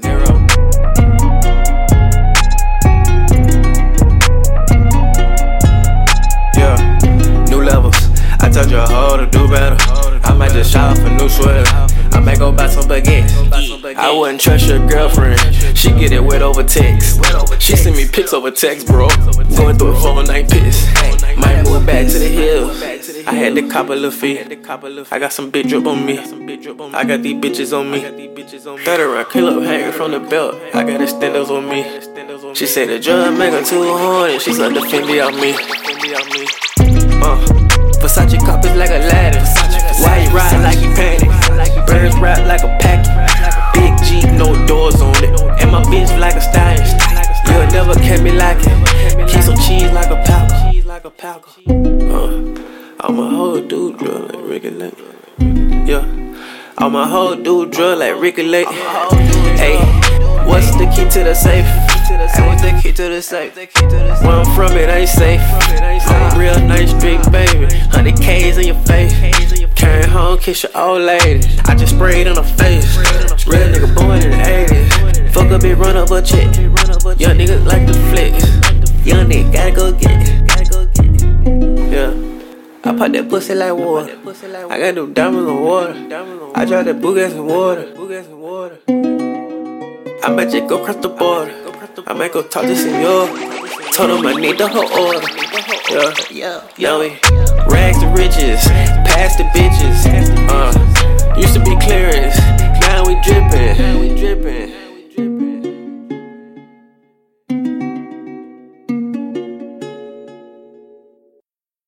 Dinero. Yeah, new levels. I told your hoe to do better. I might just shop for new sweater. I might go buy some baguettes. I wouldn't trust your girlfriend. She get it wet over text. She send me pics over text, bro. Going through a phone night piss. Might move back to the hills. I had to cop a little. I got some big drip on me. I got these bitches on me. Third around, kill up hanging from the belt. I got extenders on me. She said the drug make her too horny. She sucked the Fendi on me. Uh, Versace cup is like a ladder. Why you ride like you panic? Birds rap like a packet. Big Jeep, no doors on it. And my bitch like a stallion. You'll never catch me like it. Keep some cheese like a palco. Uh, I'm a whole dude drug like Ricki Lake. Yeah. I'm a whole dude drug like Ricki Lake. Hey, what's the key to the safe? Hey, what's the key to the safe? Where I'm from, it ain't safe. I'm a real nice street baby. 100 K's in your face. Carry home, kiss your old lady. I just sprayed on her face. Real nigga born in the 80s. Fuck a bitch, run up a check. Young niggas like the flex. I pop that pussy like water. I got them diamonds in water. I drop that boogass in water. I might just go cross the border. I might go talk to senor. Told him I need the whole order. Yeah, yeah, we rags to riches, past the bitches. Uh, used